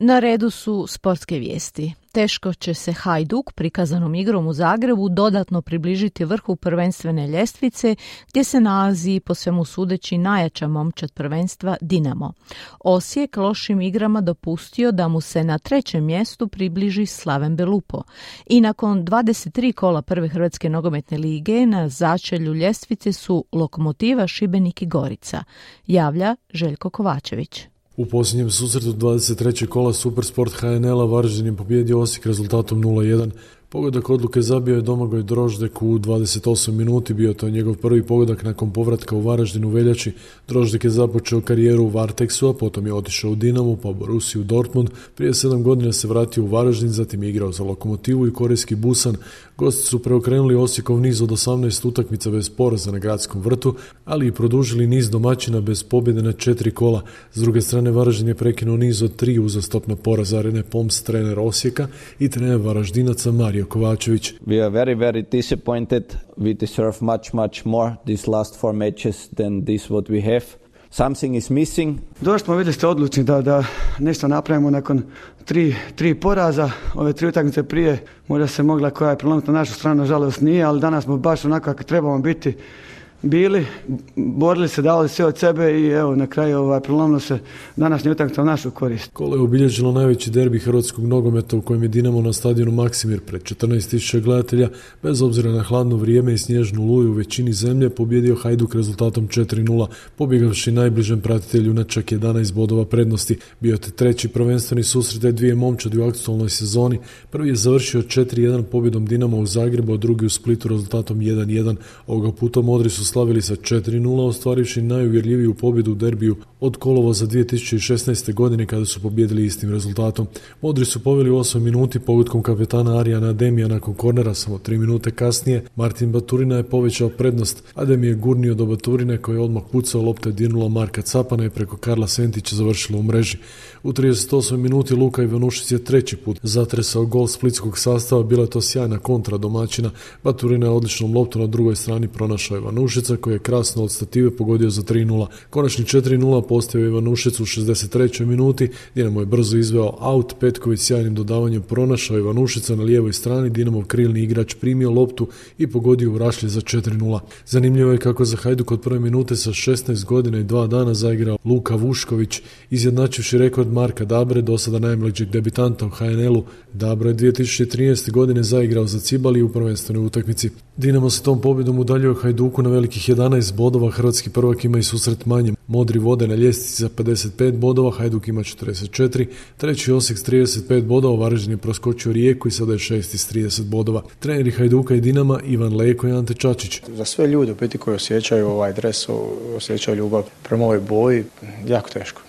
Na redu su sportske vijesti. Teško će se Hajduk prikazanom igrom u Zagrebu dodatno približiti vrhu prvenstvene ljestvice gdje se nalazi po svemu sudeći najjača momčad prvenstva Dinamo. Osijek lošim igrama dopustio da mu se na trećem mjestu približi Slaven Belupo. I nakon 23 kola prve Hrvatske nogometne lige na začelju ljestvice su Lokomotiva Šibenik i Gorica. Javlja Željko Kovačević. U posljednjem susretu 23. kola Supersport HNL-a Varaždin je pobjedio Osijek rezultatom 0-1. Pogodak odluke zabio je Domagoj Droždek u 28 minuti, bio to njegov prvi pogodak nakon povratka u Varaždin u veljači. Droždek je započeo karijeru u Varteksu, a potom je otišao u Dinamo, pa u Dortmund. Prije sedam godina se vratio u Varaždin, zatim je igrao za Lokomotivu i Korejski Busan. Gosti su preokrenuli Osijekov niz od 18 utakmica bez poraza na gradskom vrtu, ali i produžili niz domaćina bez pobjede na četiri kola. S druge strane, Varaždin je prekinuo niz od tri uzastopna poraza Rene Poms, trener Osijeka i trener Varaždinaca Mario Kovačević. We are very, very disappointed. We deserve much, much more these last four matches than this what we have. Something is missing. Došli smo, vidjeli ste odlučni da, da nešto napravimo nakon tri, tri poraza. Ove tri utakmice prije možda se mogla koja je prelomiti na našu stranu, nažalost nije, ali danas smo baš onako kako trebamo biti bili, borili se, davali sve od sebe i evo na kraju ovaj, prelomno se današnji utakmica u našu korist. Kolo je obilježilo najveći derbi hrvatskog nogometa u kojem je Dinamo na stadionu Maksimir pred 14.000 gledatelja, bez obzira na hladno vrijeme i snježnu luju u većini zemlje, pobjedio Hajduk rezultatom 4-0, pobjegavši najbližem pratitelju na čak 11 bodova prednosti. Bio te treći prvenstveni susret dvije momčadi u aktualnoj sezoni. Prvi je završio 4-1 pobjedom Dinamo u Zagrebu, a drugi u Splitu rezultatom 1-1. Ovoga puta Modri su slavili sa 4-0, ostvarivši najuvjerljiviju pobjedu u derbiju od kolova za 2016. godine kada su pobjedili istim rezultatom. Modri su poveli u 8 minuti pogodkom kapetana Arijana Ademija nakon kornera samo 3 minute kasnije. Martin Baturina je povećao prednost. Adem je gurnio do Baturine koji je odmah pucao lopta je dirnula Marka Capana i preko Karla Sentića završila u mreži. U 38 minuti Luka Ivanušić je treći put zatresao gol splitskog sastava, bila je to sjajna kontra domaćina. Baturina je odličnom loptu na drugoj strani pronašao Ivanušica koji je krasno od stative pogodio za 3-0. Konačni 4-0 postavio Ivanušic u 63. minuti, Dinamo je brzo izveo aut, Petković sjajnim dodavanjem pronašao Ivanušica na lijevoj strani, Dinamov krilni igrač primio loptu i pogodio u rašlje za 4-0. Zanimljivo je kako za Hajduk od prve minute sa 16 godina i dva dana zaigrao Luka Vušković, izjednačivši rekord Marka Dabre, do sada najmlađeg debitanta u HNL-u. Dabra je 2013. godine zaigrao za Cibali u prvenstvenoj utakmici. Dinamo se tom pobjedom udaljio Hajduku na velikih 11 bodova, hrvatski prvak ima i susret manje. Modri vode na ljestvici za 55 bodova, Hajduk ima 44, treći Osijek s 35 bodova, Varaždin je proskočio Rijeku i sada je šesti s 30 bodova. Treneri Hajduka i Dinama Ivan Leko i Ante Čačić. Za sve ljude u biti koji osjećaju ovaj dres, osjećaju ljubav prema ovoj boji, jako teško.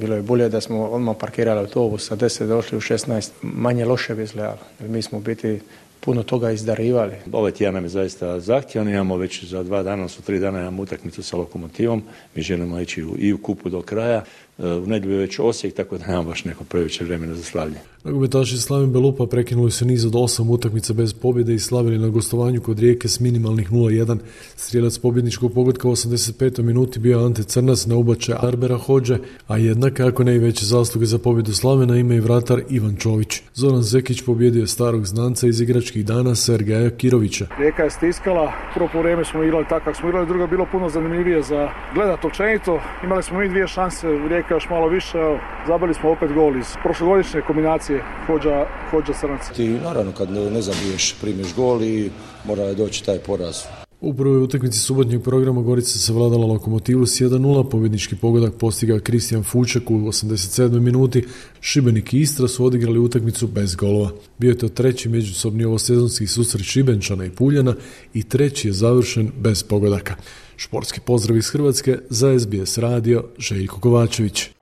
Bilo je bolje da smo odmah parkirali autobus, sa 10 došli u 16, manje loše bi izgledalo. Mi smo biti puno toga izdarivali. Ovaj tjedan nam je zaista zahtjevan, imamo već za dva dana, su tri dana imamo utakmicu sa lokomotivom, mi želimo ići i u kupu do kraja, u nedjelju je već Osijek, tako da nemam baš neko previše vremena za slavlje. Nogometaši Slavim Belupa prekinuli se niz od osam utakmica bez pobjede i slavili na gostovanju kod Rijeke s minimalnih 0-1. Strijelac pobjedničkog pogodka u 85. minuti bio Ante Crnas na ubače Arbera Hođe, a jednaka ako ne i veće zasluge za pobjedu Slavena ima i vratar Ivan Čović. Zoran Zekić pobjedio starog znanca iz igračkih dana Sergeja Kirovića. Rijeka je stiskala, prvo po vrijeme smo igrali tako kako smo igrali, drugo je bilo puno zanimljivije za gledat općenito. Imali smo mi dvije šanse, Rijeka još malo više, zabili smo opet gol iz prošlogodišnje kombinacije Hođa, Hođa Crnaca. Ti naravno kad ne zabiješ primiš gol i mora doći taj poraz. U prvoj utakmici subotnjeg programa Gorica se vladala lokomotivu s 1-0, pobjednički pogodak postigao Kristijan Fučak u 87. minuti, Šibenik i Istra su odigrali utakmicu bez golova. Bio je to treći međusobni ovosezonski susret Šibenčana i Puljana i treći je završen bez pogodaka. Športski pozdrav iz Hrvatske za SBS radio Željko Kovačević.